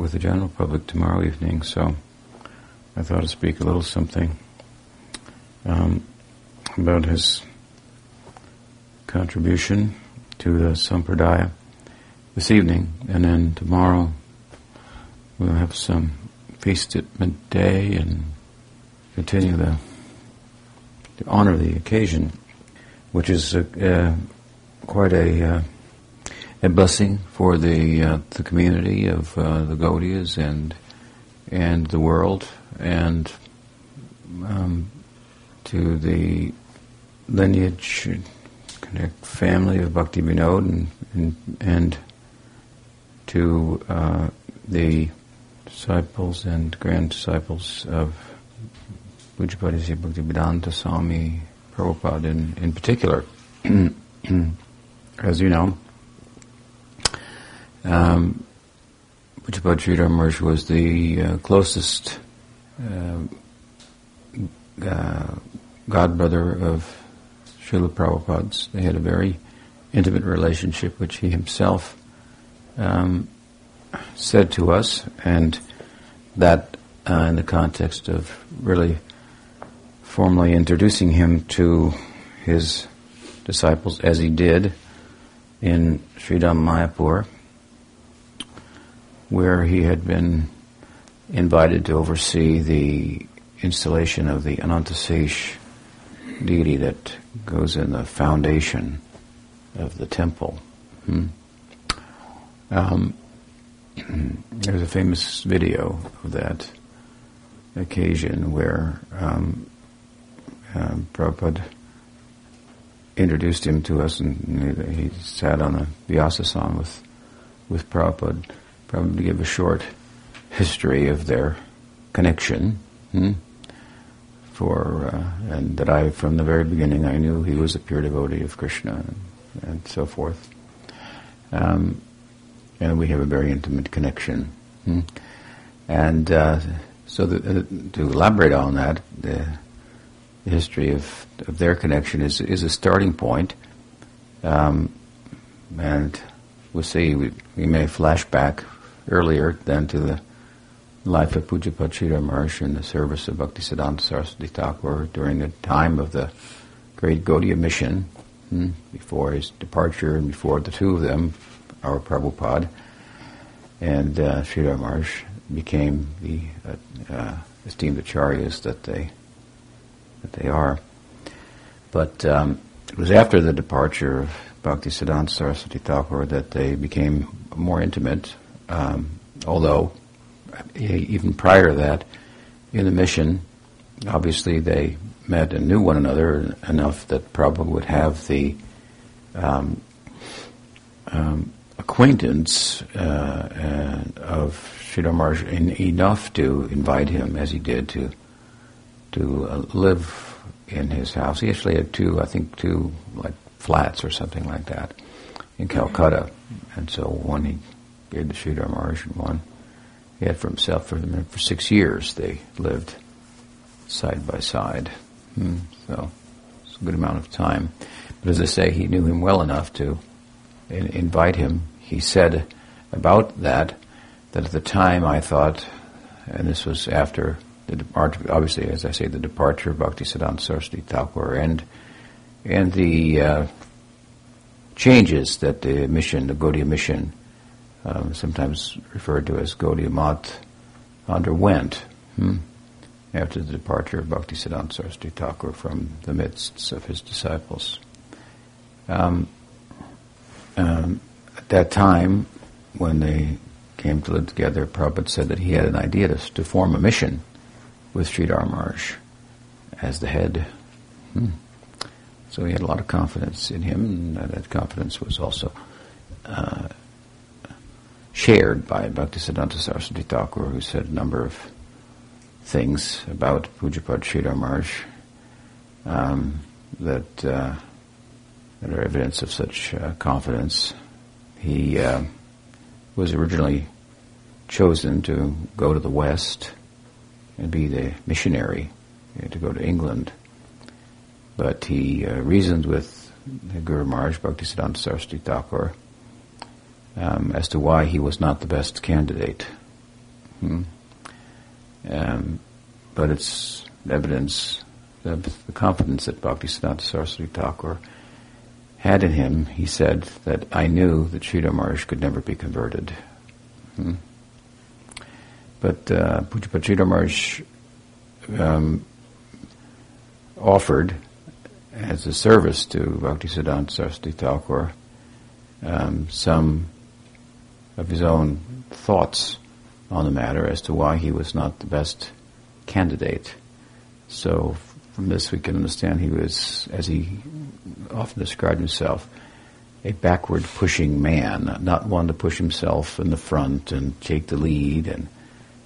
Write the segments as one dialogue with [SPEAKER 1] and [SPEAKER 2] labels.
[SPEAKER 1] with the general public tomorrow evening, so I thought I'd speak a little something um, about his contribution to the Sampradaya this evening, and then tomorrow we'll have some feast at midday and continue the to honor the occasion, which is uh, quite a uh, a blessing for the uh, the community of uh, the Gaudiyas and and the world and um, to the lineage connect family of Bhakti Vinod and and, and to uh, the disciples and grand disciples of Pujapati Bhakti Vedanta Swami Prabhupada in, in particular. As you know, um, Pujapad Sridhar Maharaj was the uh, closest uh, uh, godbrother of Srila Prabhupada's. They had a very intimate relationship, which he himself um, said to us, and that uh, in the context of really formally introducing him to his disciples, as he did in Sridham Mayapur where he had been invited to oversee the installation of the Anantasesh deity that goes in the foundation of the temple. Hmm. Um, there's a famous video of that occasion where um, uh, Prabhupada introduced him to us, and he, he sat on a Vyasasan with with Prabhupada probably give a short history of their connection. Hmm? For uh, and that I, from the very beginning, I knew he was a pure devotee of Krishna, and, so forth. Um, and we have a very intimate connection. Hmm? And uh, so, the, uh, to elaborate on that, the, the history of, of their connection is is a starting point. Um, and we'll see. We, we may flash back earlier than to the life of Pujapad Sridhar Maharaj in the service of Bhaktisiddhanta Saraswati Thakur during the time of the great Gaudiya mission, hmm, before his departure and before the two of them, our Prabhupada and uh, Sridhar Maharaj became the uh, uh, esteemed acharyas that they that they are. But um, it was after the departure of Bhaktisiddhanta Saraswati Thakur that they became more intimate um, although, even prior to that, in the mission, obviously they met and knew one another enough that Prabhupada would have the um, um, acquaintance uh, of Sridhar enough to invite him, as he did, to to uh, live in his house. He actually had two, I think, two like flats or something like that in Calcutta, and so one he gave the Sridhar Maharaj one. He had for himself for, for six years. They lived side by side. Hmm, so it's a good amount of time. But as I say, he knew him well enough to in, invite him. He said about that that at the time I thought, and this was after the departure, obviously, as I say, the departure of Bhaktisiddhanta Saraswati Thakur and and the uh, changes that the mission, the Gaudiya mission, um, sometimes referred to as Gaudiya Math, underwent hmm, after the departure of Bhaktisiddhanta Saraswati Thakur from the midst of his disciples. Um, um, at that time, when they came to live together, Prabhupada said that he had an idea to, to form a mission with Sridhar Maharaj as the head. Hmm. So he had a lot of confidence in him, and that confidence was also uh, shared by Bhaktisiddhanta Saraswati Thakur, who said a number of things about Pujapad Sridhar Maharaj um, that, uh, that are evidence of such uh, confidence. He uh, was originally chosen to go to the West and be the missionary, uh, to go to England. But he uh, reasoned with Guru Maharaj, Bhaktisiddhanta Saraswati Thakur, um, as to why he was not the best candidate. Hmm. Um, but it's evidence of the confidence that Bhaktisiddhanta Saraswati Thakur had in him. He said that I knew that Sridhar Maharaj could never be converted. Hmm. But uh, Pujapad Sridhar Maharaj um, offered as a service to Bhaktisiddhanta Saraswati Thakur um, some of his own thoughts on the matter as to why he was not the best candidate. So from this we can understand he was, as he often described himself, a backward pushing man, not one to push himself in the front and take the lead and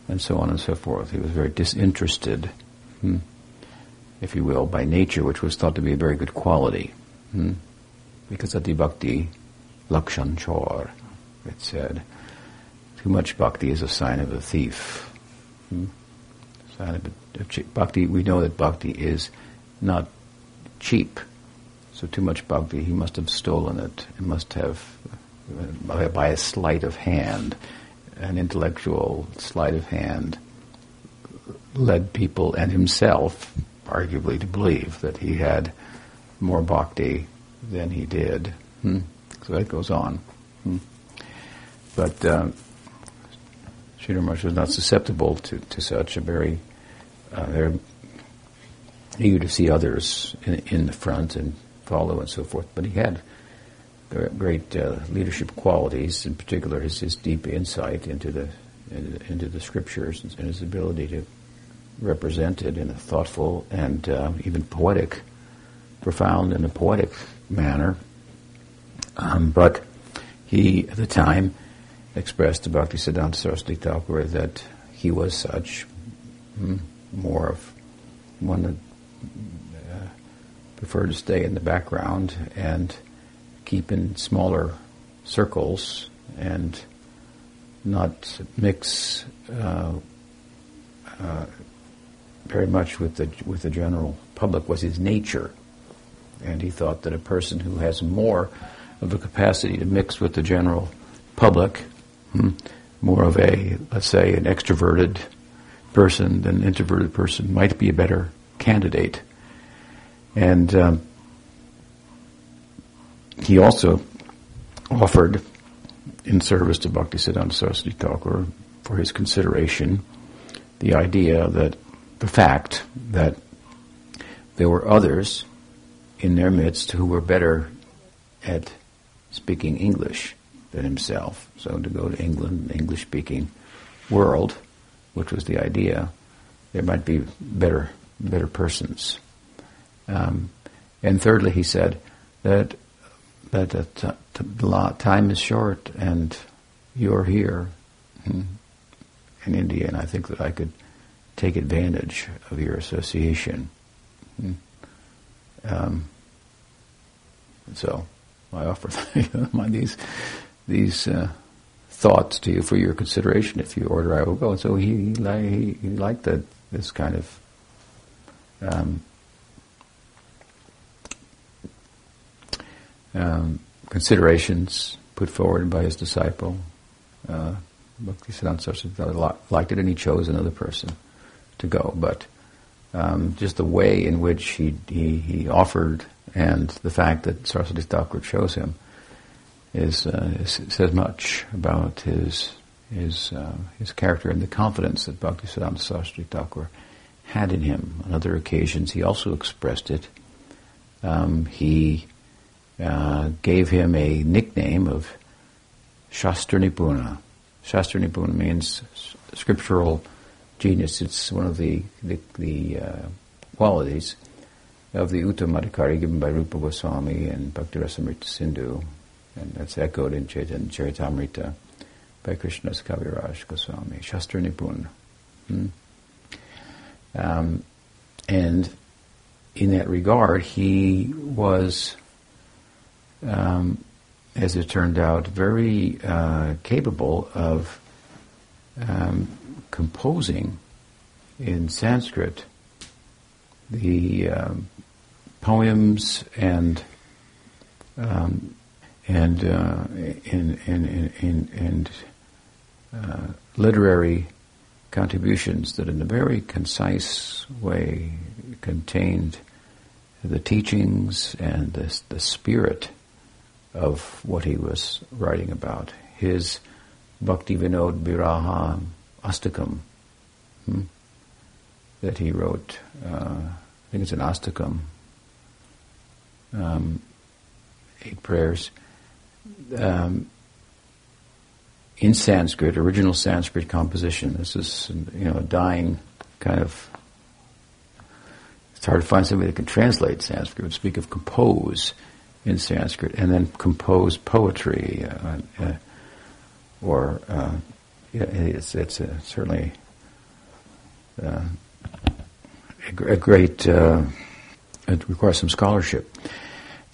[SPEAKER 1] and so on and so forth. He was very disinterested, hmm, if you will, by nature, which was thought to be a very good quality. Hmm? Because Ati Bhakti Lakshan Chor it said. Too much bhakti is a sign of a thief. Hmm? Sign of, a, bhakti. We know that bhakti is not cheap. So too much bhakti, he must have stolen it. He must have, uh, by a sleight of hand, an intellectual sleight of hand, led people and himself, arguably, to believe that he had more bhakti than he did. Hmm? So that goes on. Hmm? But uh, Sridhar Maharaj was not susceptible to, to such a very, uh, eager to see others in, in, the front and follow and so forth. But he had great uh, leadership qualities, in particular his, his deep insight into the into the scriptures and his ability to represent it in a thoughtful and uh, even poetic, profound and a poetic manner. Um, but he, at the time, expressed to Bhaktisiddhanta Saraswati Thakur that he was such, hmm, more of one that uh, preferred to stay in the background and keep in smaller circles and not mix uh, uh, very much with the with the general public was his nature, and he thought that a person who has more of a capacity to mix with the general public? More of a, let's say, an extroverted person than an introverted person might be a better candidate. And um, he also offered, in service to Bhaktisiddhanta Saraswati Thakur, for his consideration, the idea that the fact that there were others in their midst who were better at speaking English than himself. So to go to England, English speaking world, which was the idea, there might be better better persons. Um, and thirdly, he said that that the time is short, and you're here in, in India, and I think that I could take advantage of your association. Hmm. Um, so I offer these these uh, thoughts to you for your consideration. If you order, I will go. And so he he, he liked that this kind of um, um, considerations put forward by his disciple. Uh, Bhaktisiddhanta liked it, and he chose another person to go. But um, just the way in which he, he, he offered, and the fact that Saraswati Thakur chose him, is, uh, is, says much about his his uh, his character and the confidence that Bhaktisiddhanta Saraswati Thakur had in him. On other occasions, he also expressed it. Um, he uh, gave him a nickname of Shastra Nipuna. Shastra Nipuna means scriptural genius. It's one of the the, the uh, qualities of the Uttamadhikari given by Rupa Goswami and Bhakti Rasamrita Sindhu and that's echoed in Chaitanya Charitamrita by Krishnadas Kaviraj Goswami, Shastra Nipun. Hmm? Um, and in that regard, he was, um, as it turned out, very uh, capable of um, composing in Sanskrit the um, poems and um, and uh, in, in, in, in uh, literary contributions that in a very concise way contained the teachings and the, the spirit of what he was writing about. His Bhakti Vinod Viraha Astakam hmm, that he wrote, uh, I think it's an Astakam, um, eight prayers, um, in Sanskrit, original Sanskrit composition. This is, you know, a dying kind of. It's hard to find somebody that can translate Sanskrit. Would speak of compose in Sanskrit, and then compose poetry, uh, uh, or uh, it's it's certainly uh, a, a, great. Uh, it requires some scholarship.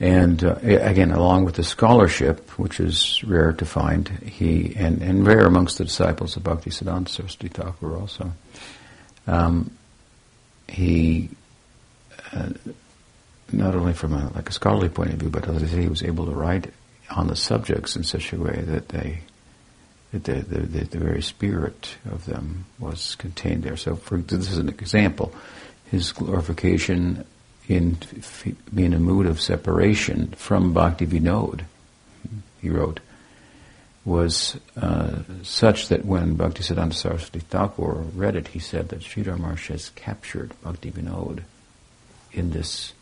[SPEAKER 1] And uh, again, along with the scholarship, which is rare to find, he and, and rare amongst the disciples of Bhakti Siddhanta Saraswati Thakur also, um, he uh, not only from a, like a scholarly point of view, but as I say, he was able to write on the subjects in such a way that they that the, the, the, the very spirit of them was contained there. So, for this is an example. His glorification in in a mood of separation from Bhakti Vinod, he wrote, was uh, such that when Bhakti Siddhanta Saraswati Thakur read it, he said that Sridhar Maharaj has captured Bhakti Vinod in this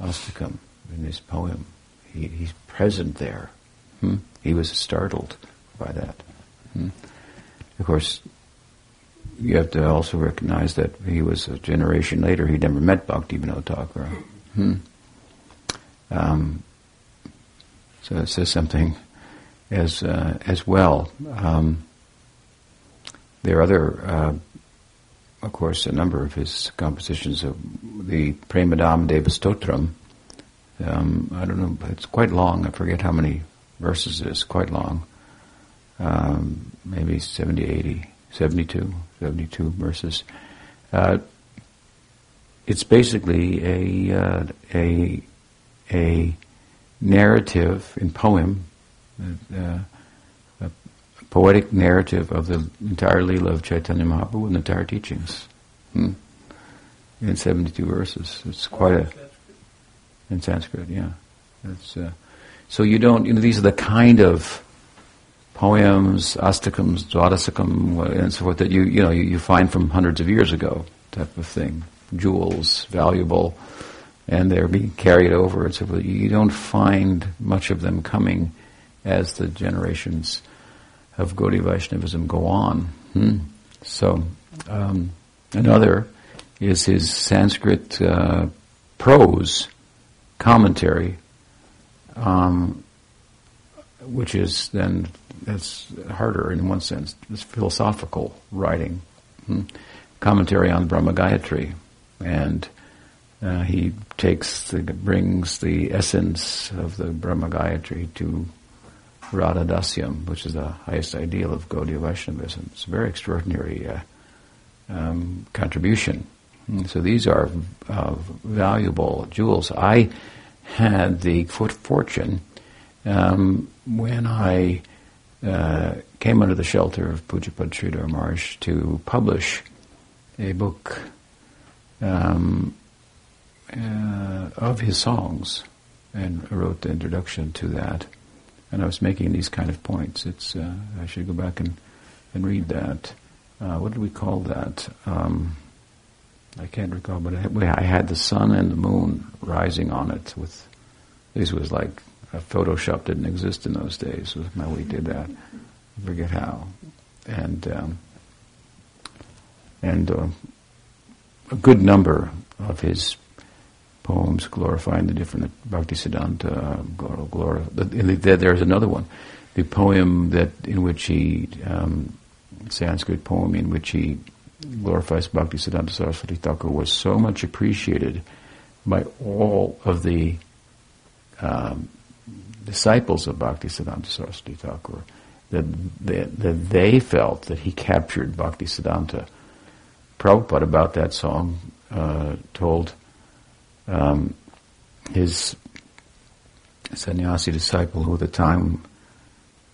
[SPEAKER 1] astakam, in this poem. He, he's present there. Hmm? He was startled by that. Hmm? Of course, you have to also recognize that he was a generation later. He never met Bhakti Vinod Thakur. Hmm. Um, so it says something as uh, as well. Um, there are other, uh, of course, a number of his compositions of the Prema Dhama Deva Stotram. Um, I don't know, it's quite long. I forget how many verses it is. Quite long. Um, maybe 70, 80, 72. 72 verses. Uh, it's basically a, uh, a, a narrative in poem, uh, a poetic narrative of the entire Leela of Chaitanya Mahaprabhu and the entire teachings. Hmm. In 72 verses. It's quite a. In Sanskrit, yeah. It's, uh, so you don't, you know, these are the kind of poems, astakams, dwadasakam, and so forth that you, you know, you, you find from hundreds of years ago type of thing. Jewels, valuable, and they're being carried over and so forth. You don't find much of them coming as the generations of Gaudiya Vaishnavism go on. Hmm. So, um, another is his Sanskrit uh, prose commentary, um, which is then that's harder in one sense. It's philosophical writing, hmm? commentary on Brahma Gayatri, and uh, he takes the, brings the essence of the Brahma Gayatri to Radha Dasyam, which is the highest ideal of Gaudiya Vaishnavism. It's a very extraordinary uh, um, contribution. And so these are uh, valuable jewels. I had the fortune um, when I uh, came under the shelter of Pujapad Sridhar Maharaj to publish a book um, uh, of his songs and wrote the introduction to that. And I was making these kind of points. It's uh, I should go back and, and read that. Uh, what did we call that? Um, I can't recall, but I, I had the sun and the moon rising on it with. This was like Photoshop didn't exist in those days. How we did that. I forget how. And um, and uh, a good number of his poems glorifying the different Bhakti Siddhanta, uh, glor- there's another one. the poem that in which he um, Sanskrit poem in which he glorifies Bhakti Bhaktisiddhanta Saraswati Thakur was so much appreciated by all of the um, disciples of Bhaktisiddhanta Saraswati Thakur that, that, that they felt that he captured Bhaktisiddhanta. Prabhupada about that song uh, told um, his sannyasi disciple who at the time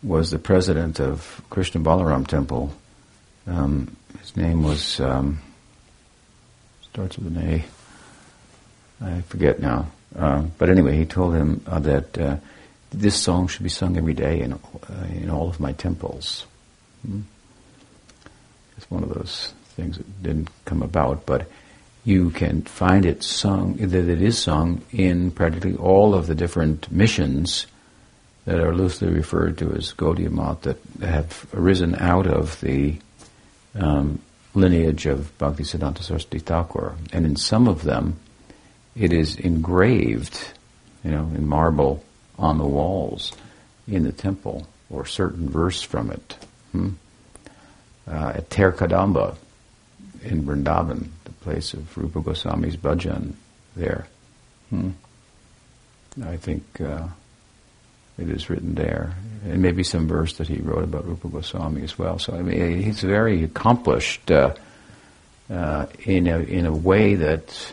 [SPEAKER 1] was the president of Krishna Balaram Temple. Um, his name was um, starts with an A. I forget now. Um, but anyway, he told him uh, that uh, this song should be sung every day in uh, in all of my temples. Hmm? It's one of those things that didn't come about, but you can find it sung that it is sung in practically all of the different missions that are loosely referred to as Gaudiya Math that have arisen out of the um, lineage of Bhaktisiddhanta Saraswati Thakur. And in some of them, it is engraved, you know, in marble on the walls in the temple, or certain verse from it. Hmm? Uh, at Ter Kadamba in Vrindavan, the place of Rupa Goswami's bhajan there. Hmm? I think uh, it is written there. And maybe some verse that he wrote about Rupa Goswami as well. So I mean, he's very accomplished uh, uh, in a in a way that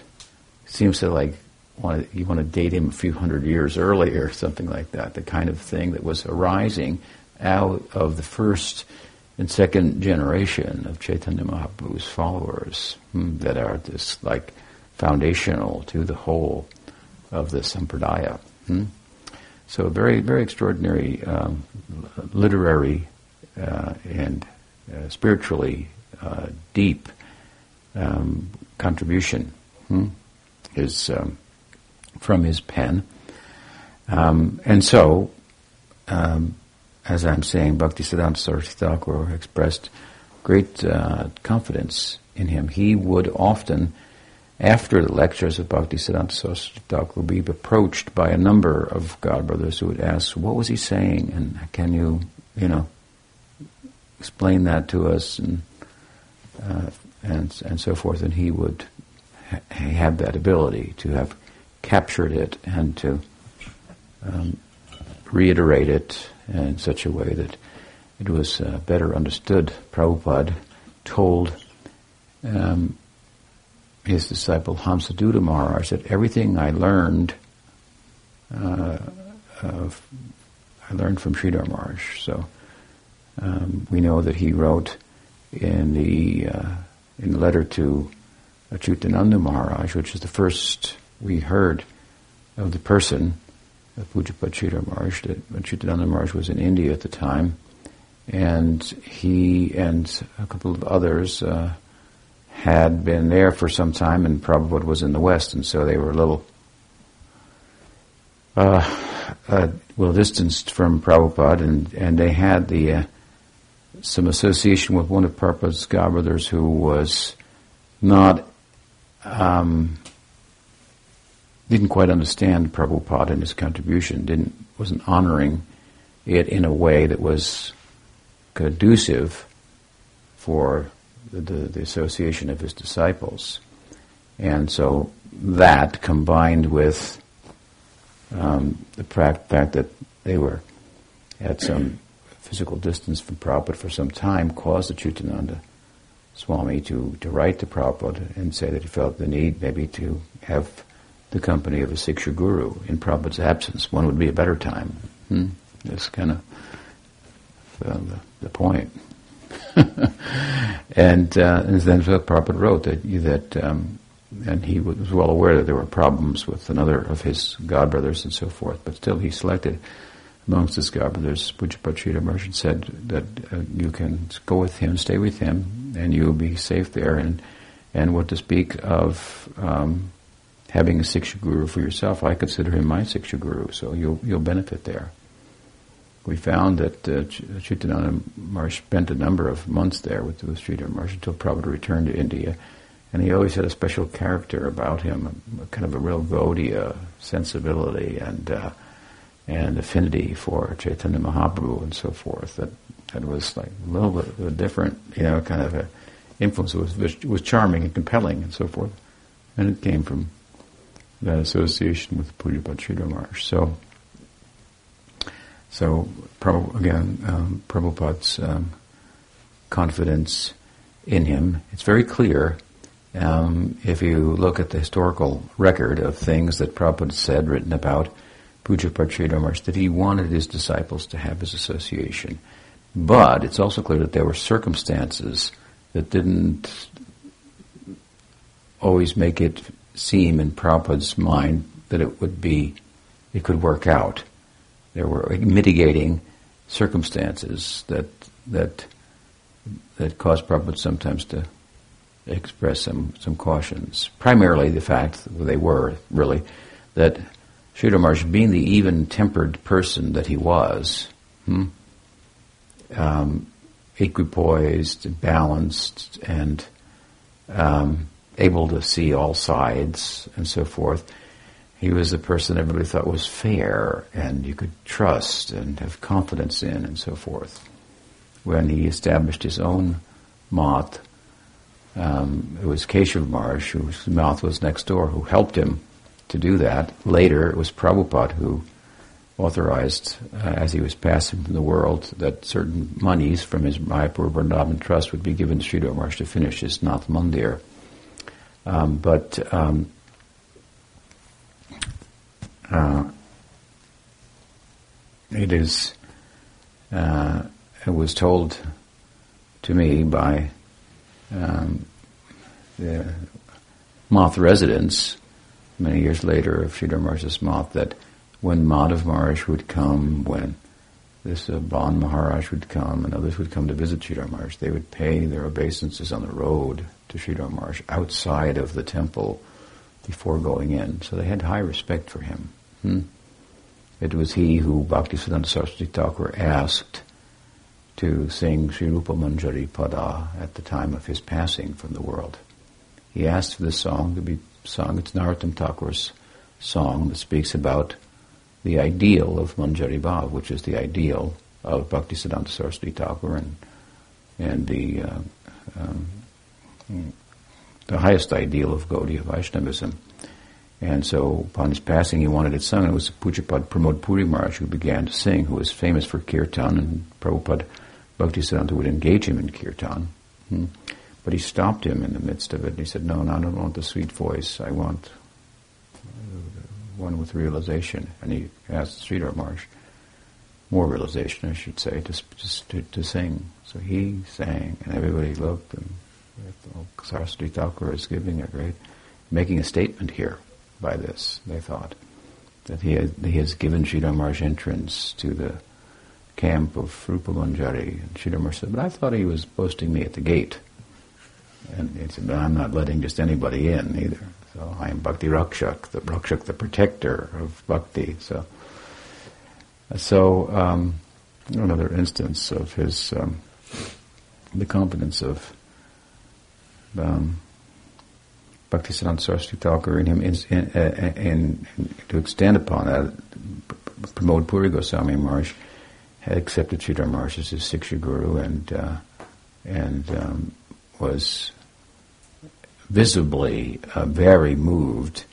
[SPEAKER 1] seems to like want to, you want to date him a few hundred years earlier, something like that. The kind of thing that was arising out of the first and second generation of Chaitanya Mahaprabhu's followers hmm, that are this like foundational to the whole of the sampradaya. Hmm? So very, very extraordinary um, literary uh, and uh, spiritually uh, deep um, contribution hmm, is um, from his pen. Um, and so, um, as I'm saying, Bhaktisiddhanta Saraswati Thakur expressed great uh, confidence in him. He would often after the lectures of Bhaktisiddhanta Saraswati Thakur be approached by a number of God brothers who would ask, what was he saying? And can you, you know, explain that to us? And, uh, and, and so forth. And he would ha- have that ability to have captured it and to um, reiterate it in such a way that it was uh, better understood. Prabhupada told um, his disciple Hamsaduta Maharaj that everything I learned, uh, I learned from Sridhar Maharaj. So um, we know that he wrote in the uh, in letter to Achyutananda Maharaj, which is the first we heard of the person of Pujapad Maharaj, that Achyutananda Maharaj was in India at the time, and he and a couple of others uh, had been there for some time, and Prabhupada was in the West, and so they were a little, uh, uh, well distanced from Prabhupada, and, and they had the uh, some association with one of Prabhupada's godbrothers who was not um, didn't quite understand Prabhupada and his contribution, didn't wasn't honoring it in a way that was conducive for the, the, association of his disciples. And so that combined with um, the fact that they were at some physical distance from Prabhupada for some time caused Achyutananda Swami to, to write to Prabhupada and say that he felt the need maybe to have the company of a Siksha guru in Prabhupada's absence. One would be a better time. Hmm? That's kind of uh, the, the point. and, uh, and then Prabhupada wrote that, that um, and he was well aware that there were problems with another of his godbrothers and so forth, but still he selected amongst his godbrothers, Sridhar Maharaj said that uh, you can go with him, stay with him, and you will be safe there. And, and what to speak of um, having a Siksha guru for yourself, I consider him my Siksha guru, so you'll, you'll benefit there we found that uh, Achyutananda Maharaj spent a number of months there with, with Sridhar Maharaj until Prabhupada returned to India. And he always had a special character about him, kind of a real Gaudiya sensibility. And uh, and affinity for Chaitanya Mahaprabhu and so forth. That that was like a little bit of a different, you know, kind of influence. It was was charming and compelling and so forth, and it came from that association with Pujapad Sridhar So, so again, um, Prabhupada's um, confidence in him. It's very clear um, if you look at the historical record of things that Prabhupada said, written about Pujapad Sridhar Maharaj, that he wanted his disciples to have his association. But it's also clear that there were circumstances that didn't always make it seem in Prabhupada's mind that it would be, it could work out. There were mitigating circumstances that that that caused Prabhupada sometimes to express some some cautions. Primarily, the fact they were really that Sridhar being the even-tempered person that he was, hmm, um, equipoised, balanced, and um, able to see all sides and so forth. He was a person everybody thought was fair and you could trust and have confidence in and so forth. When he established his own math, um, it was Keshav Maharaj, whose math was next door, who helped him to do that. Later, it was Prabhupada who authorized, uh, as he was passing from the world, that certain monies from his Mayapur Vrindavan Trust would be given to Sridhar Maharaj to finish his Nat Mandir. Um, but um, uh, it is. Uh, it was told to me by um, the Math residents many years later of Sridhar Maharaj's Math that when Madhav Maharaj would come, when this uh, Ban Maharaj would come, and others would come to visit Sridhar Maharaj, they would pay their obeisances on the road to Sridhar outside of the temple before going in. So they had high respect for him. Hmm? It was he who Bhaktisiddhanta Saraswati Thakur asked to sing Sri Rupa Manjari Pada at the time of his passing from the world. He asked for this song to be sung. It's Narottam Thakur's song that speaks about the ideal of Manjari Bhav, which is the ideal of Bhaktisiddhanta Saraswati Thakur and, and the uh, um, the highest ideal of Gaudiya Vaishnavism. And so upon his passing, he wanted it sung. It was Pujapad Pramod Puri Maharaj who began to sing, who was famous for kirtan, and Prabhupada Bhaktisiddhanta would engage him in kirtan. Hmm. But he stopped him in the midst of it, and he said, no, no, I don't want the sweet voice. I want one with realization. And he asked Sridhar Maharaj, more realization, I should say, to, to, to sing. So he sang, and everybody looked, and Saraswati Thakur is giving a great, making a statement here by this, they thought, that he, had, he has given Sridhar entrance to the camp of Rupa Manjari. And Sridhar said, but I thought he was posting me at the gate. And he said, but I'm not letting just anybody in either. So I am Bhakti Rakshak, the Rakshak, the protector of Bhakti. So, so um, another instance of his, um, the competence of um, Bhaktisiddhanta Saraswati Thakur in him in, in, in, in, to extend upon that, Pramod Puri Goswami Maharaj had accepted Sridhar Maharaj as his Siksha Guru and uh, and um, was visibly uh, very moved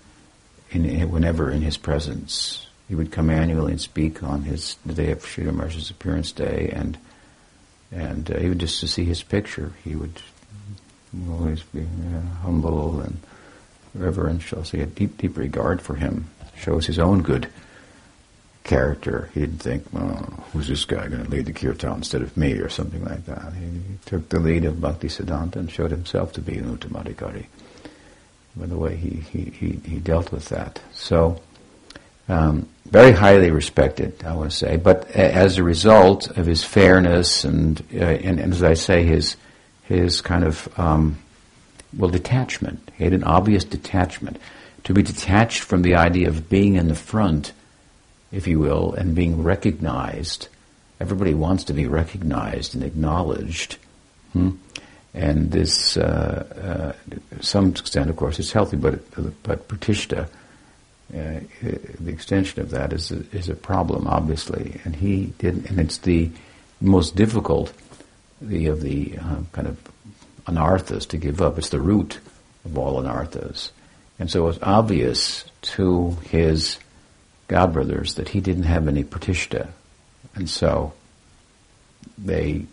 [SPEAKER 1] in, whenever in his presence. He would come annually and speak on his the day of Sridhar Maharaj's appearance day, and and uh, even just to see his picture, he would always be uh, humble and reverential. So he had deep, deep regard for him. Shows his own good character. He didn't think, oh, who's this guy going to lead the kirtan instead of me or something like that. He, took the lead of Bhakti Siddhanta and showed himself to be an Uttamadhikari by the way he, he, he, he dealt with that. So, um, very highly respected, I want to say. But as a result of his fairness and, uh, and, and as I say, his his kind of, um, well, detachment. He had an obvious detachment. To be detached from the idea of being in the front, if you will, and being recognized. Everybody wants to be recognized and acknowledged. Hmm? And this, uh, uh, some extent, of course, is healthy, but but pratishta uh, the extension of that is a, is a problem, obviously, and he did, and it's the most difficult the of the uh, kind of anarthas to give up. It's the root of all anarthas, and so it's obvious to his godbrothers that he didn't have any pratishta, and so they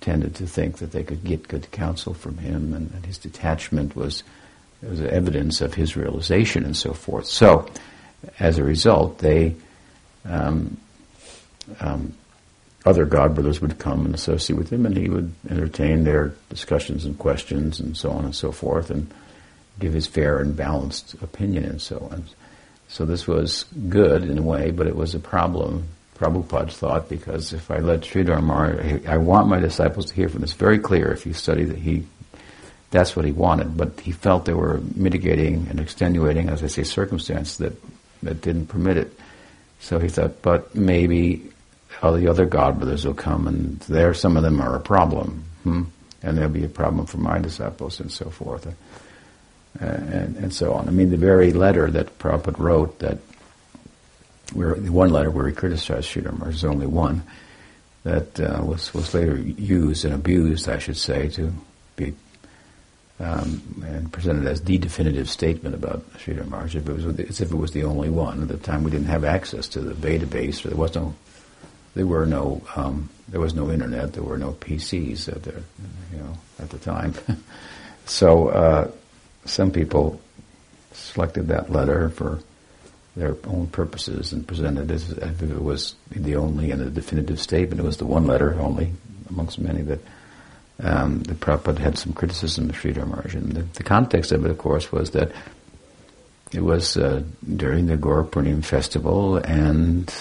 [SPEAKER 1] tended to think that they could get good counsel from him, and that his detachment was was evidence of his realization and so forth. So, as a result, they um, um, other godbrothers would come and associate with him, and he would entertain their discussions and questions and so on and so forth, and give his fair and balanced opinion and so on. So this was good in a way, but it was a problem. Prabhupada thought because if I let Sridhar Maharaj, I want my disciples to hear from this very clear. If you study that he that's what he wanted. But he felt there were mitigating and extenuating, as I say, circumstances that, that didn't permit it. So he thought, but maybe all the other godbrothers will come, and there some of them are a problem, hmm? and there'll be a problem for my disciples, and so forth, uh, and, and so on. I mean, the very letter that Prabhupada wrote, that where the one letter where he criticized Sridhar there's only one, that uh, was was later used and abused, I should say, to be um, and presented as the definitive statement about Sridhar Maharaj, if it was, as if it was the only one. At the time, we didn't have access to the database, or there was no, there were no, um, there was no internet, there were no PCs at the, you know, at the time. so uh, some people selected that letter for their own purposes and presented it as if it was the only and the definitive statement. It was the one letter only amongst many that um, the Prabhupada had some criticism of Sridhar Maharaj. And the, the, context of it, of course, was that it was uh, during the Gaur festival, and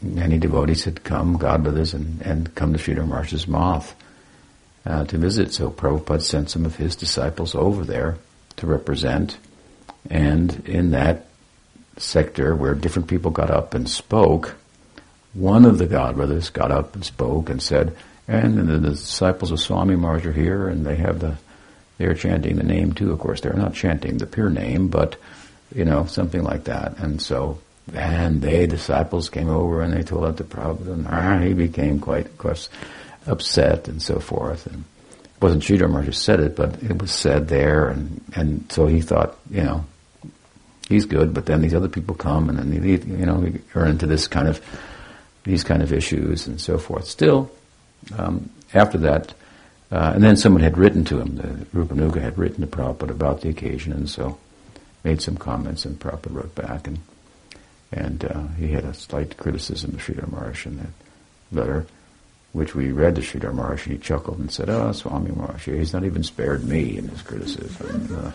[SPEAKER 1] many devotees had come, godbrothers, and, and come to Sridhar Maharaj's math uh, to visit. So Prabhupada sent some of his disciples over there to represent, and in that sector where different people got up and spoke, one of the godbrothers got up and spoke and said, and the disciples of Swami Maharaj are here, and they have the, they're chanting the name too. Of course, they're not chanting the pure name, but you know something like that. And so, and they disciples came over and they told it to Prabhupada, and ah, he became quite, of course, upset and so forth. And it wasn't Sridhar who said it, but it was said there, and and so he thought, you know, he's good, but then these other people come, and then they, you know, are into this kind of these kind of issues and so forth. Still, um, after that, uh, and then someone had written to him, the Rupanuga had written to Prabhupada about the occasion, and so made some comments, and Prabhupada wrote back, and and uh, he had a slight criticism of Sridhar Maharaj in that letter, which we read to Sridhar Maharaj, and he chuckled and said, "Oh, Swami Maharaj, he's not even spared me in his criticism."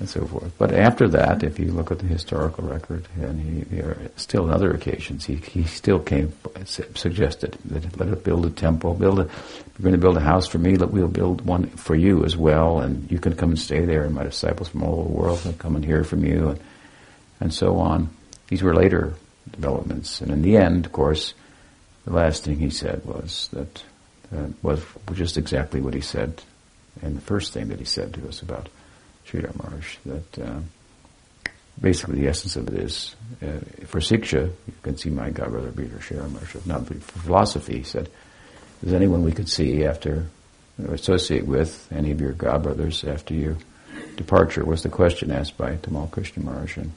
[SPEAKER 1] And so forth. But after that, if you look at the historical record, and he, he still on other occasions, he, he still came, suggested that let us build a temple, build a, we're going to build a house for me, let we'll build one for you as well, and you can come and stay there, and my disciples from all over the world can come and hear from you, and, and so on. These were later developments, and in the end, of course, the last thing he said was that uh, was just exactly what he said, and the first thing that he said to us about Sridhar Maharaj, that uh, basically the essence of it is, uh, for Siksha, you can see my godbrother Peter Sridhar Maharaj, not for philosophy, he said, is anyone we could see after, or associate with any of your godbrothers after your departure, was the question asked by Tamal Krishna Maharaj. And,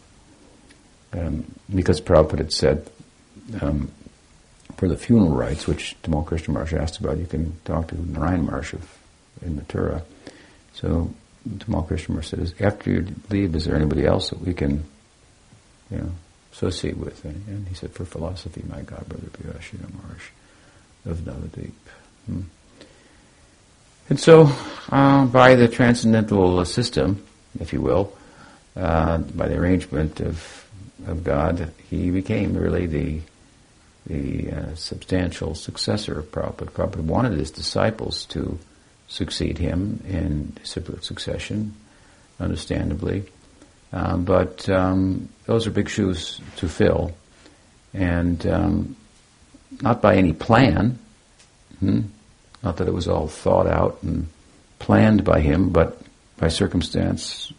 [SPEAKER 1] um, because Prabhupada had said, um, for the funeral rites, which Tamal Krishna Maharaj asked about, you can talk to Narayan Maharaj in Mathura. So Tamal Krishna says, after you leave, is there anybody else that we can, you know, associate with? And, and he said, for philosophy, my God, Brother Piyashina Maharaj of Navadip. Hmm. And so, uh, by the transcendental system, if you will, uh, by the arrangement of of God, he became really the the uh, substantial successor of Prabhupada. Prabhupada wanted his disciples to succeed him in disciplic succession, understandably. Um, but um, those are big shoes to fill, and um, not by any plan. Hmm? Not that it was all thought out and planned by him, but by circumstance,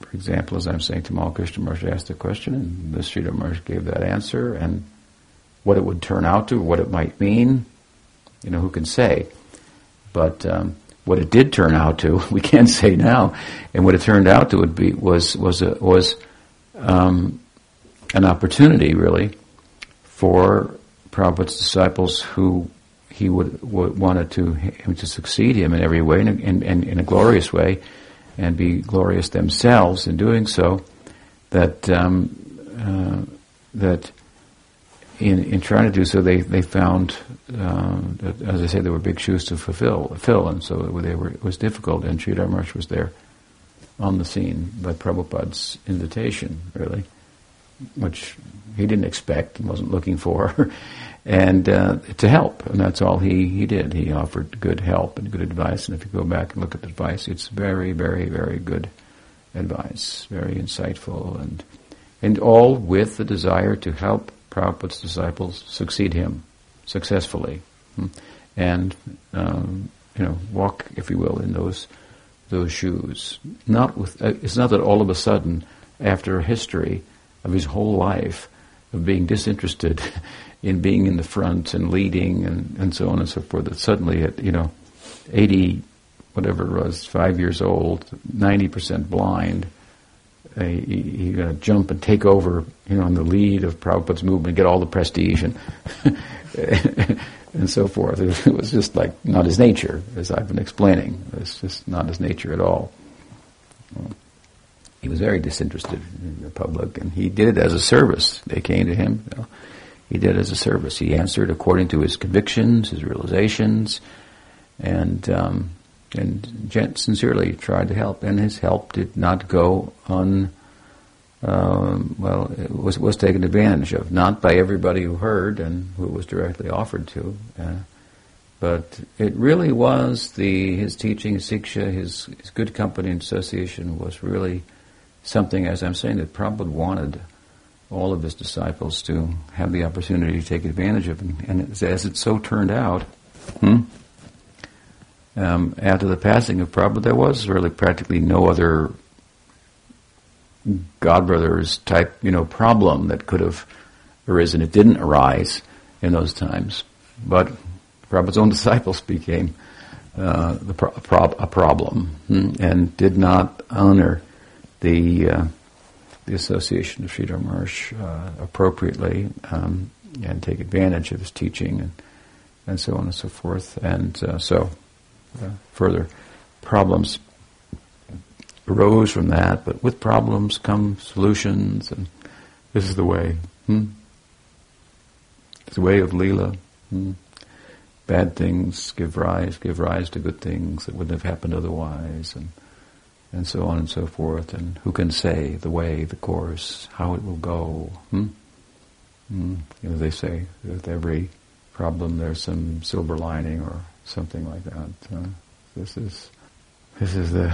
[SPEAKER 1] for example, as I'm saying, Tamal Krishna Maharaj asked a question, and the Sridhar gave that answer, and what it would turn out to, what it might mean, you know, who can say? But um, what it did turn out to, we can't say now, and what it turned out to would be was was a, was um, an opportunity, really, for Prabhupada's disciples who he would, would wanted to him to succeed him in every way, and in, in, in a glorious way, and be glorious themselves in doing so. That um, uh, that in, in trying to do so, they, they found, uh, as I say, there were big shoes to fulfill, fill, and so they were, it was difficult. And Sridhar Maharaj was there on the scene by Prabhupada's invitation, really, which he didn't expect and wasn't looking for, and uh, to help. And that's all he, he did. He offered good help and good advice. And if you go back and look at the advice, it's very, very, very good advice, very insightful, and and all with the desire to help Prabhupada's disciples succeed him successfully, hmm, and um, you know walk, if you will, in those those shoes. Not with uh, it's not that all of a sudden, after a history of his whole life of being disinterested in being in the front and leading and, and so on and so forth, that suddenly at you know eighty whatever it was, five years old, ninety percent blind uh, he, going to jump and take over, you know, in the lead of Prabhupada's movement, get all the prestige and and so forth. It was just like not his nature, as I've been explaining. It's just not his nature at all. He was very disinterested in the public, and he did it as a service. They came to him. You know, he did it as a service. He answered according to his convictions, his realizations, and um, and Gent sincerely tried to help, and his help did not go un. Um, well, it was was taken advantage of, not by everybody who heard and who was directly offered to, uh, but it really was the his teaching, siksha, his, his good company and association was really something, as I'm saying, that Prabhupada wanted all of his disciples to have the opportunity to take advantage of, and, and as it so turned out. Hmm? Um, after the passing of Prabhupada, there was really practically no other Godbrothers type, you know, problem that could have arisen. It didn't arise in those times, but Prabhupada's own disciples became uh, pro- a problem hmm, and did not honor the uh, the association of Sridhar Maharaj uh, appropriately um, and take advantage of his teaching and and so on and so forth. And uh, so uh, further problems arose from that, but with problems come solutions, and this is the way. Hmm? It's the way of Leela. Hmm? Bad things give rise, give rise to good things that wouldn't have happened otherwise, and and so on and so forth. And who can say the way, the course, how it will go? Hmm? Hmm. You know, they say with every problem there's some silver lining or something like that. Uh, this is this is the,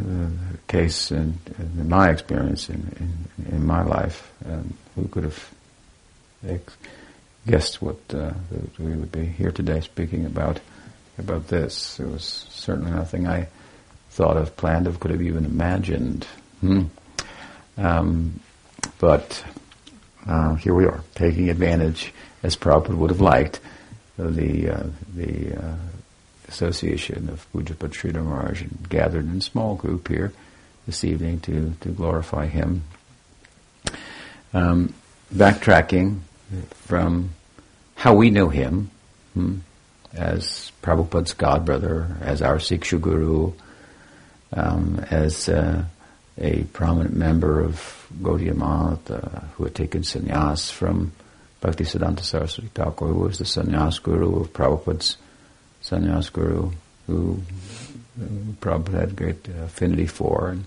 [SPEAKER 1] the case in, in, my experience in, in, in, my life. And who could have ex- guessed what uh, we would be here today speaking about about this? It was certainly nothing I thought of, planned of, could have even imagined. Hmm. Um, but uh, here we are, taking advantage, as Prabhupada would have liked, the uh, the uh, association of Pujyapad Sridhar and gathered in a small group here this evening to, to glorify him. Um, backtracking from how we know him hmm, as Prabhupada's godbrother, as our Siksha Guru, um, as uh, a prominent member of Gaudiya Math uh, who had taken sannyas from Bhaktisiddhanta Saraswati Thakur, who was the sannyas guru of Prabhupada's sannyas guru, who Prabhupada had great affinity for, and,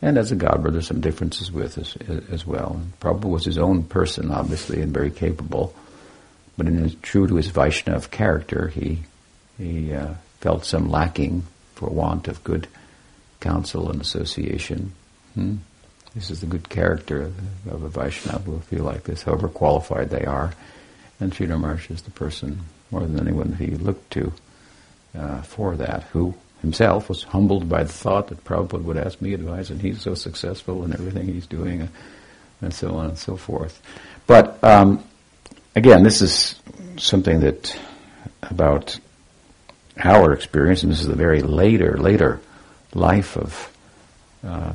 [SPEAKER 1] and as a godbrother, some differences with as, as well. And Prabhupada was his own person, obviously, and very capable, but in his, true to his Vaishnav character, he he uh, felt some lacking for want of good counsel and association. Hmm? This is the good character of a Vaishnava who feel like this, however qualified they are. And Sridhar Maharaj is the person more than anyone he looked to uh, for that, who himself was humbled by the thought that Prabhupada would ask me advice, and he's so successful in everything he's doing, uh, and so on and so forth. But um, again, this is something that about our experience, and this is the very later, later life of uh,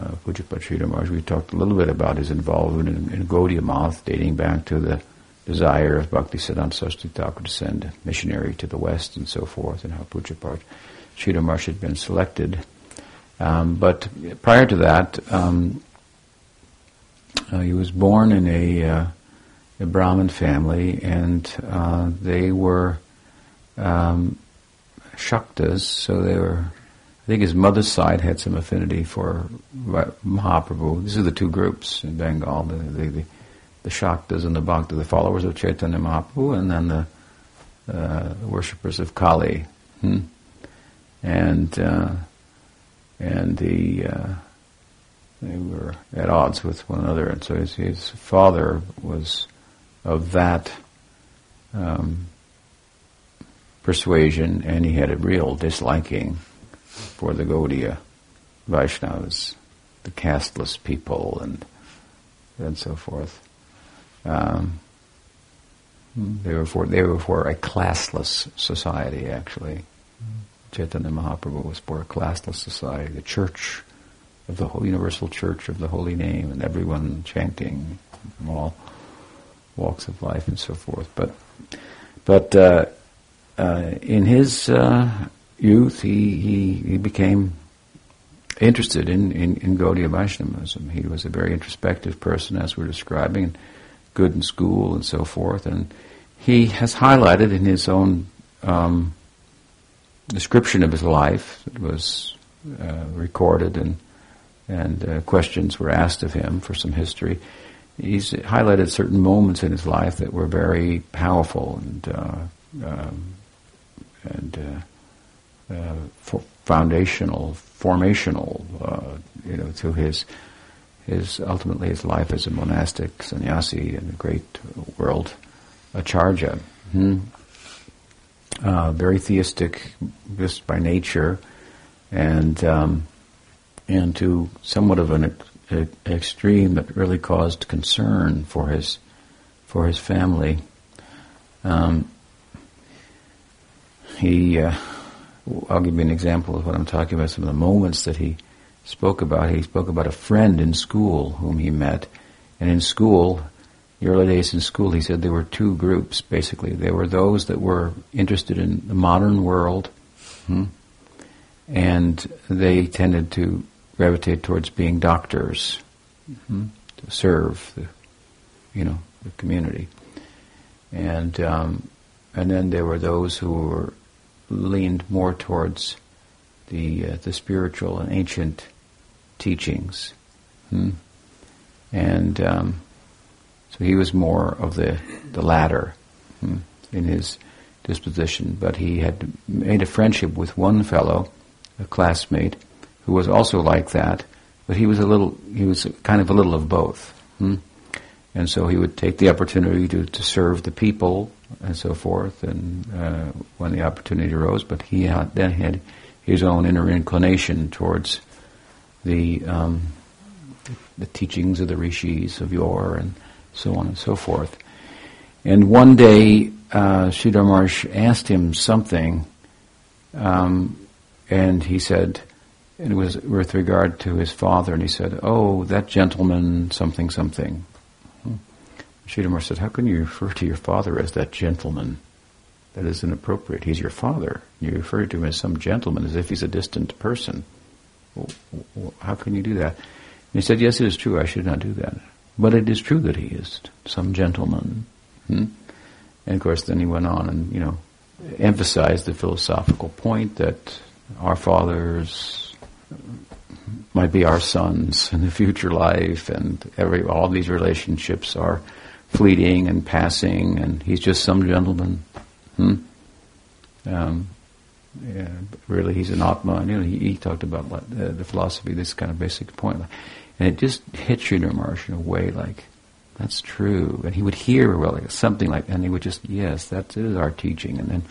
[SPEAKER 1] uh, Maharaj. We talked a little bit about his involvement in, in Gaudiya Math, dating back to the desire of Bhaktisiddhanta Saraswati Thakur to send a missionary to the West and so forth, and how Pujyapad Sridhar had been selected. Um, but prior to that, um, uh, he was born in a, uh, a Brahmin family, and uh, they were um, Shaktas, so they were. I think his mother's side had some affinity for Mahaprabhu. These are the two groups in Bengal: the the, the, the Shaktas and the Bhakta, the followers of Chaitanya Mahaprabhu, and then the uh, worshippers of Kali. Hmm? And uh, and the uh, they were at odds with one another, and so his, his father was of that um, persuasion, and he had a real disliking for the Gaudiya Vaishnavas, the casteless people, and and so forth. Um, they were for they were for a classless society, actually. Chaitanya Mahaprabhu was for a classless society, the church of the whole universal church of the holy name, and everyone chanting from all walks of life and so forth. But but uh, uh, in his uh, youth, he, he he became interested in, in, in Gaudiya Vaishnavism. He was a very introspective person, as we're describing, good in school and so forth. And he has highlighted in his own um, description of his life that was uh, recorded and and uh, questions were asked of him for some history. He's highlighted certain moments in his life that were very powerful and uh, um, and uh, for foundational, formational, uh, you know, to his his ultimately his life as a monastic sannyasi in the great world acharya. Hmm? Uh, very theistic, just by nature, and um, and to somewhat of an extreme that really caused concern for his for his family. Um, he, uh, I'll give you an example of what I'm talking about. Some of the moments that he spoke about. He spoke about a friend in school whom he met, and in school the early days in school, he said there were two groups, basically. There were those that were interested in the modern world, hmm, and they tended to gravitate towards being doctors, hmm, to serve the, you know, the community. And, um, and then there were those who were leaned more towards the, uh, the spiritual and ancient teachings. Hmm? And, um, so he was more of the, the latter hmm, in his disposition. But he had made a friendship with one fellow, a classmate, who was also like that, but he was a little, he was kind of a little of both. Hmm? And so he would take the opportunity to, to serve the people and so forth, and uh, when the opportunity arose, but he had, then had his own inner inclination towards the, um, the teachings of the rishis of yore and so on and so forth. And one day, uh, Sridhar Maharaj asked him something, um, and he said, it was with regard to his father, and he said, "Oh, that gentleman, something, something." Sridhar said, "How can you refer to your father as that gentleman? That is inappropriate. He's your father. You refer to him as some gentleman, as if he's a distant person. How can you do that?" And he said, "Yes, it is true. I should not do that." But it is true that he is some gentleman. Hmm? And of course, then he went on and, you know, emphasized the philosophical point that our fathers might be our sons in the future life, and every all these relationships are fleeting and passing, and he's just some gentleman. Hmm? Um, yeah, really, he's an atma. You know, he, he talked about the philosophy, this kind of basic point. And it just hit Sridhar Maharaj in a way like, that's true. And he would hear really something like, and he would just, yes, that is our teaching. And then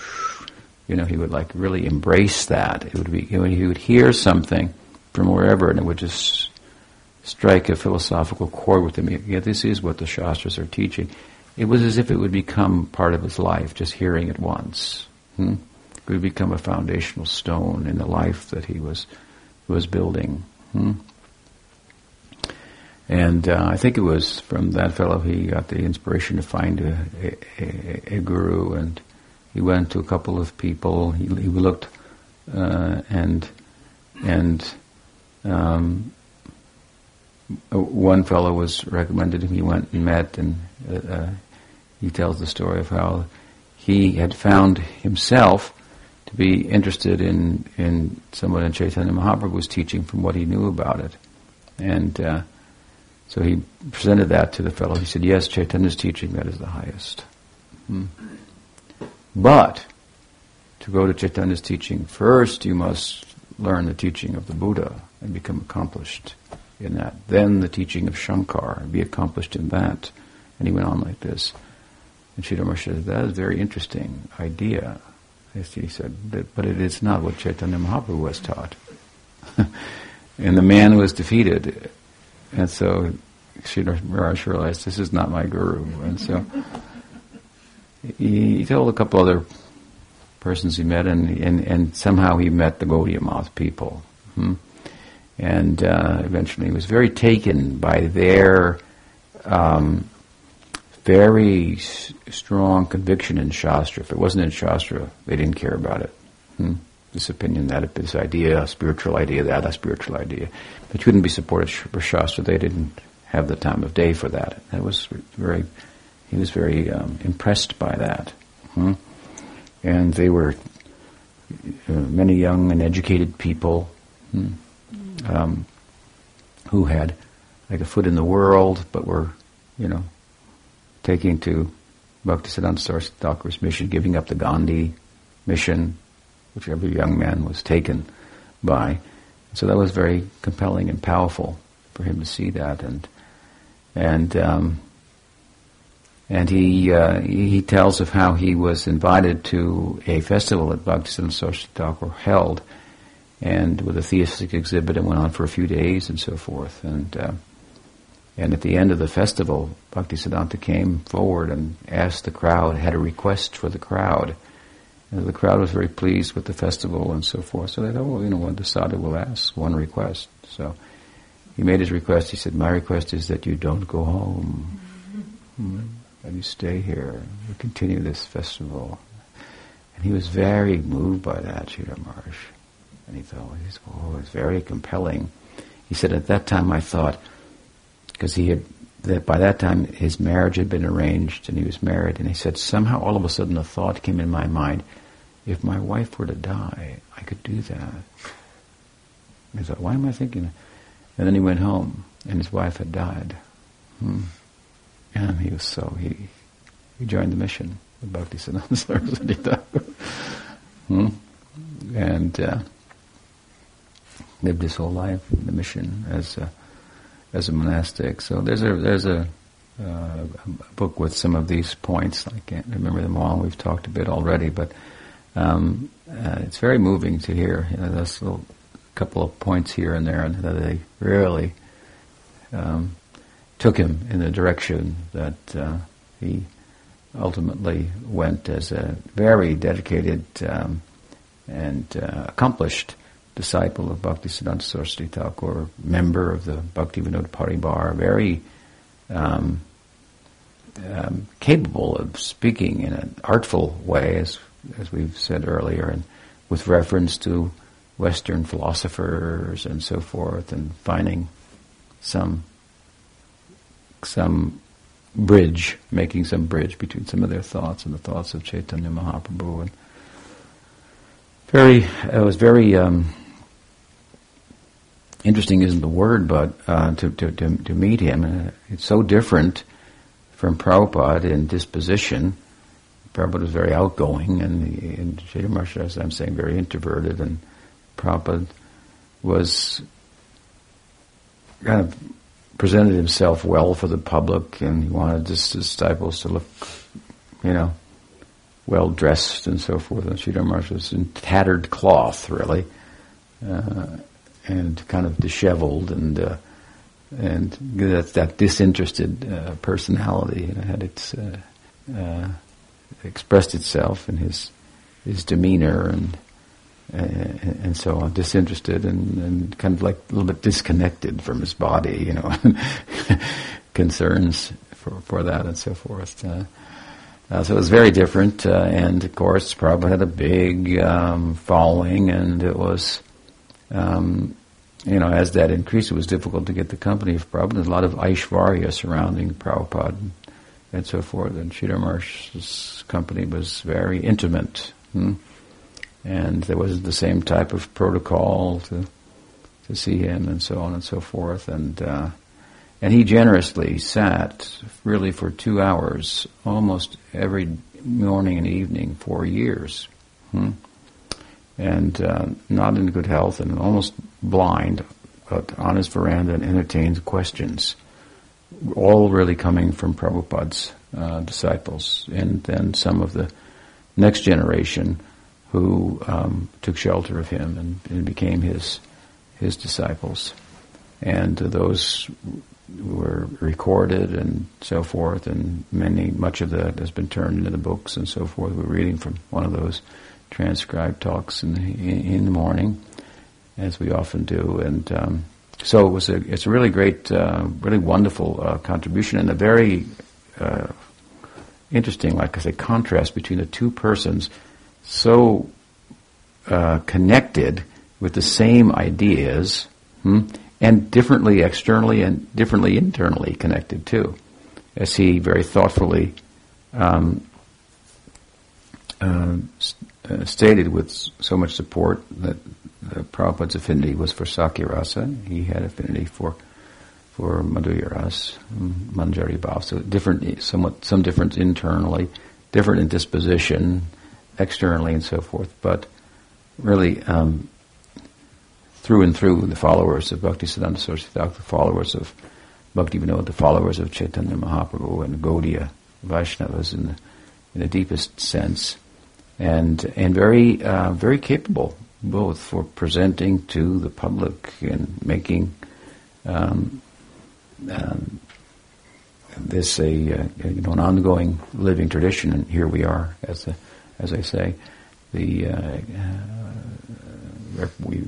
[SPEAKER 1] You know, he would like really embrace that. It would be, you he would hear something from wherever and it would just strike a philosophical chord with him. Yeah, this is what the Shastras are teaching. It was as if it would become part of his life, just hearing it once. Hmm? It would become a foundational stone in the life that he was was building. Hmm? And uh, I think it was from that fellow he got the inspiration to find a, a, a guru, and he went to a couple of people. He, he looked, uh, and and um, one fellow was recommended him. He went and met, and uh, uh, he tells the story of how he had found himself to be interested in in someone in Chaitanya Mahaprabhu was teaching from what he knew about it, and uh, so he presented that to the fellow. He said, "Yes, Chaitanya's teaching that is the highest." Hmm. But to go to Chaitanya's teaching, first you must learn the teaching of the Buddha and become accomplished in that. Then the teaching of Shankar be accomplished in that. And he went on like this. And Sridhar Maharaj said, that is a very interesting idea. He said, but it is not what Chaitanya Mahaprabhu was taught. and the man was defeated. And so Sridhar Maharaj realized, this is not my guru. And so he, he told a couple other persons he met, and, and, and somehow he met the Gaudiya people. Hmm? And uh, eventually he was very taken by their um, very s- strong conviction in Shastra. If it wasn't in Shastra, they didn't care about it. Hmm? This opinion, that, this idea, a spiritual idea, that, a spiritual idea. But you wouldn't be supported for Shastra. They didn't have the time of day for that. That was very he was very um, impressed by that. Hmm? And they were uh, many young and educated people hmm, um, who had like a foot in the world, but were, you know, taking to Bhaktisiddhanta Saraswati Thakur's mission, giving up the Gandhi mission, which every young man was taken by. So that was very compelling and powerful for him to see that, and and um, and he uh, he tells of how he was invited to a festival that Bhaktisiddhanta Saraswati Thakur held, and with a theistic exhibit, and went on for a few days and so forth. And uh, and at the end of the festival, Bhaktisiddhanta came forward and asked the crowd, had a request for the crowd. And the crowd was very pleased with the festival and so forth. So they thought, well, you know, what the sadhu will ask one request. So he made his request. He said, "My request is that you don't go home." Mm-hmm and you stay here, we continue this festival. And he was very moved by that, Sridhar Maharaj. And he thought, oh, it's very compelling. He said, at that time I thought, because he had, that by that time his marriage had been arranged and he was married, and he said, somehow all of a sudden a thought came in my mind, if my wife were to die, I could do that. He thought, why am I thinking that? And then he went home, and his wife had died. Hmm. And he was so, he, he joined the mission of Bhaktisiddhanta Saraswati Thakur. hmm? And uh, lived his whole life in the mission as a, as a monastic. So there's a, there's a, uh, a book with some of these points. I can't remember them all. We've talked a bit already, but um, uh, it's very moving to hear. You know, a couple of points here and there and that they really um, took him in the direction that uh, he ultimately went as a very dedicated um, and uh, accomplished disciple of Bhaktisiddhanta Saraswati Thakur, member of the Bhakti Vinod Paribar, very um, um, capable of speaking in an artful way, as as we've said earlier, and with reference to Western philosophers and so forth, and finding some some bridge, making some bridge between some of their thoughts and the thoughts of Chaitanya Mahaprabhu. And very, it was very um, interesting, isn't the word, but uh, to, to, to, to, meet him. Uh, it's so different from Prabhupada in disposition. Prabhupada was very outgoing, and, and Chaitanya Maharaj, as I'm saying, very introverted, and Prabhupada was kind of presented himself well for the public, and he wanted his disciples to look, you know, well dressed and so forth. And Sridhar Maharaj was in tattered cloth, really, uh, and kind of disheveled and uh, and that that disinterested uh, personality you know, had its uh, uh, expressed itself in his his demeanor and and so on, disinterested and, and kind of like a little bit disconnected from his body, you know, concerns for, for that and so forth. Uh, uh, so it was very different, uh, and of course, Prabhupada had a big um, following, and it was, um, you know, as that increased, it was difficult to get the company of Prabhupada. There's a lot of Aishwarya surrounding Prabhupada and, and so forth, and Sridhar Maharaj's company was very intimate. Hmm? and there wasn't the same type of protocol to to see him and so on and so forth and uh, and he generously sat really for two hours almost every morning and evening for years hmm? And uh, not in good health and almost blind but on his veranda and entertained questions all really coming from Prabhupada's uh, disciples and then some of the next generation who um, took shelter of him and, and, became his his disciples, and those were recorded and so forth, and many much of that has been turned into the books and so forth. We're reading from one of those transcribed talks in the, in, the morning, as we often do, and um, so it was a it's a really great, uh, really wonderful uh, contribution, and a very uh, interesting, like I say, contrast between the two persons so uh, connected with the same ideas hmm, and differently externally and differently internally connected too, as he very thoughtfully um, uh, uh, stated with so much support that the Prabhupada's affinity was for Sakhya Rasa. He had affinity for for Madhurya Rasa, hmm, Manjari Bhav. So different, somewhat, some difference internally, different in disposition, externally and so forth, but really um, through and through the followers of Bhakti Siddhanta Saraswati the followers of Bhakti Vinod, the followers of Chaitanya Mahaprabhu and Gaudiya Vaishnavas in the, in the deepest sense, and and very uh, very capable both for presenting to the public and making um, um, this a, a, you know an ongoing living tradition, and here we are as a as I say, the uh, uh, we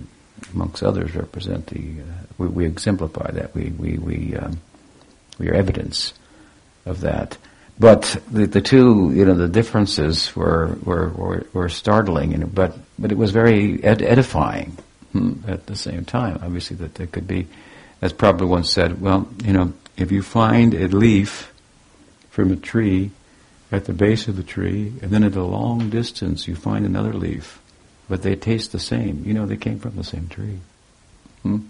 [SPEAKER 1] amongst others represent the uh, we, we, exemplify that we we we um, we are evidence of that. But the, the two, you know, the differences were were, were, were startling, but but it was very ed- edifying hmm, at the same time. Obviously, that there could be, as Prabhupada once said, well, you know, if you find a leaf from a tree at the base of the tree, and then at a long distance you find another leaf, but they taste the same. You know, they came from the same tree. Hmm?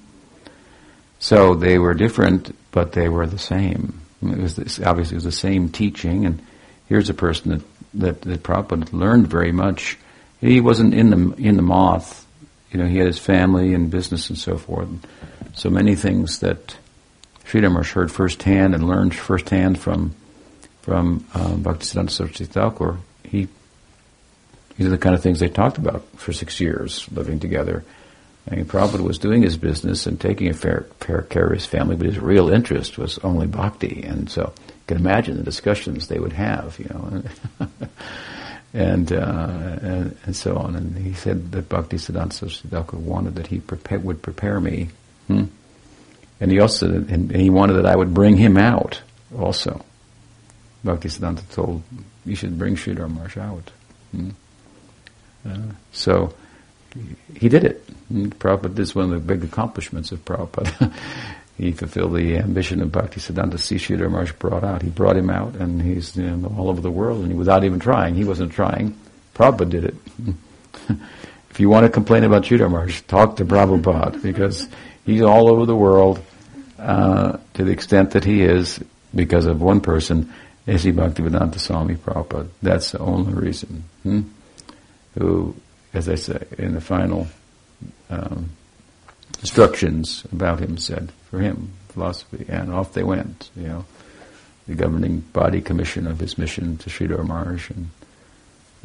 [SPEAKER 1] So they were different, but they were the same. It was this, obviously it was the same teaching, and here's a person that that, that Prabhupada learned very much. He wasn't in the in the Math, you know. He had his family and business and so forth. And So many things that Sridhar Maharaj heard firsthand and learned firsthand from from um, Bhaktisiddhanta Saraswati Thakur, he these are the kind of things they talked about for six years living together. I mean, Prabhupada was doing his business and taking a fair, fair care of his family, but his real interest was only bhakti. And so you can imagine the discussions they would have, you know, and, uh, and, and so on. And he said that Bhakti Siddhanta Saraswati wanted that he prepare, would prepare me. Hmm? And he also, and, and he wanted that I would bring him out also. Bhaktisiddhanta told, you should bring Sridhar Maharaj out. Hmm? Uh, so he did it. And Prabhupada, is one of the big accomplishments of Prabhupada. he fulfilled the ambition of Bhaktisiddhanta see Sridhar brought out. He brought him out and he's you know, all over the world and without even trying. He wasn't trying. Prabhupada did it. if you want to complain about Sridhar Maharaj, talk to Prabhupada because he's all over the world uh, to the extent that he is because of one person A.C. Bhaktivedanta Swami Prabhupada. That's the only reason. Hmm? Who, as I say, in the final um, instructions about him said, for him, philosophy, and off they went, you know, the governing body commission of his mission to Sridhar Maharaj, and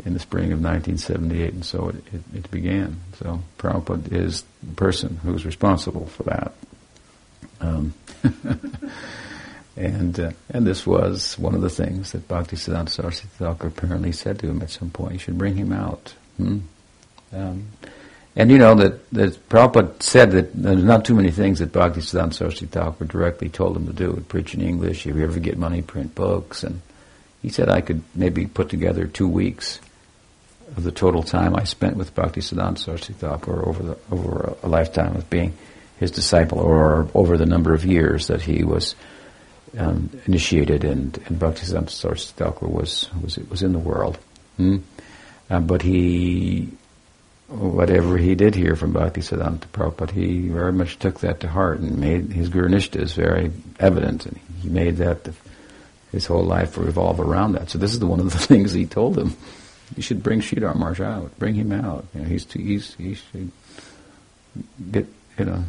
[SPEAKER 1] in the spring of 1978, and so it, it, it began. So Prabhupada is the person who's responsible for that. Um, and uh, and this was one of the things that Bhaktisiddhanta Saraswati Thakur apparently said to him at some point. You should bring him out. Hmm? Um, and you know that, that Prabhupada said that there's not too many things that Bhaktisiddhanta Saraswati Thakur directly told him to do. Preach in English, if you ever get money, print books. And he said I could maybe put together two weeks of the total time I spent with Bhaktisiddhanta Saraswati Thakur over, the, over a, a lifetime of being his disciple or over the number of years that he was um, initiated and, and Bhaktisiddhanta Saraswati Thakur was, was, was in the world. Hmm? Uh, but he whatever he did hear from Bhaktisiddhanta Prabhupada, he very much took that to heart and made his Guru Nishta is very evident, and he made that the, his whole life revolve around that. So this is the, one of the things he told him. You should bring Sridhar Maharaj out. Bring him out. You know, he's, too, he's he should get you know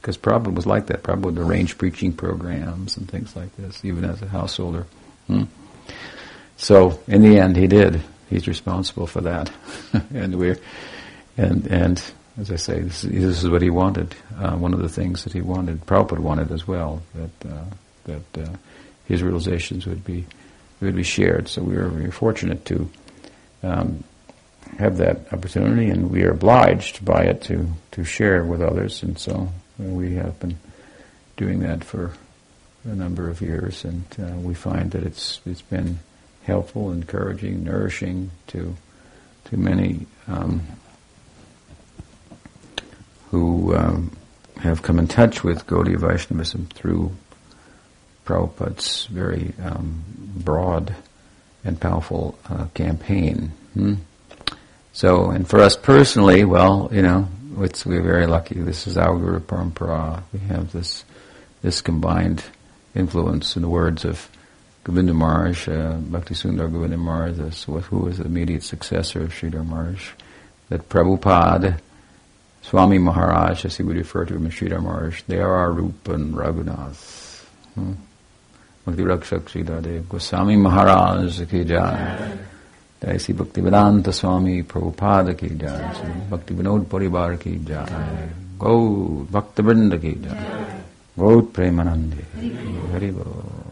[SPEAKER 1] because Prabhupada was like that. Prabhupada would arrange preaching programs and things like this, even as a householder. Hmm? So in the end, he did he's responsible for that, and we're and and as I say, this, this is what he wanted. Uh, one of the things that he wanted, Prabhupada wanted as well, that uh, that uh, his realizations would be would be shared. So we are very fortunate to um, have that opportunity, and we are obliged by it to to share with others. And so we have been doing that for a number of years, and uh, we find that it's it's been helpful, encouraging, nourishing to to many um, who um, have come in touch with Gaudiya Vaishnavism through Prabhupada's very um, broad and powerful uh, campaign. Hmm? So, and for us personally, well, you know, we're very lucky. This is our Guru Parampara. We have this this combined influence, in the words of Govinda Maharaj, uh, Bhakti Sundar Govinda Maharaj, who was the immediate successor of Sridhar Maharaj, that Prabhupada, Swami Maharaj, as he would refer to him as Sridhar Maharaj, they are our Rupa and Raghunath. Hmm? Bhakti Rakshak Sridhar Goswami Maharaj ki jai. Vedanta Swami Prabhupada ki jai. Bhakti Vinod Paribar ki jai. Go Bhakti Vrinda ki jai. Gaut Premanande. Hari Stop there.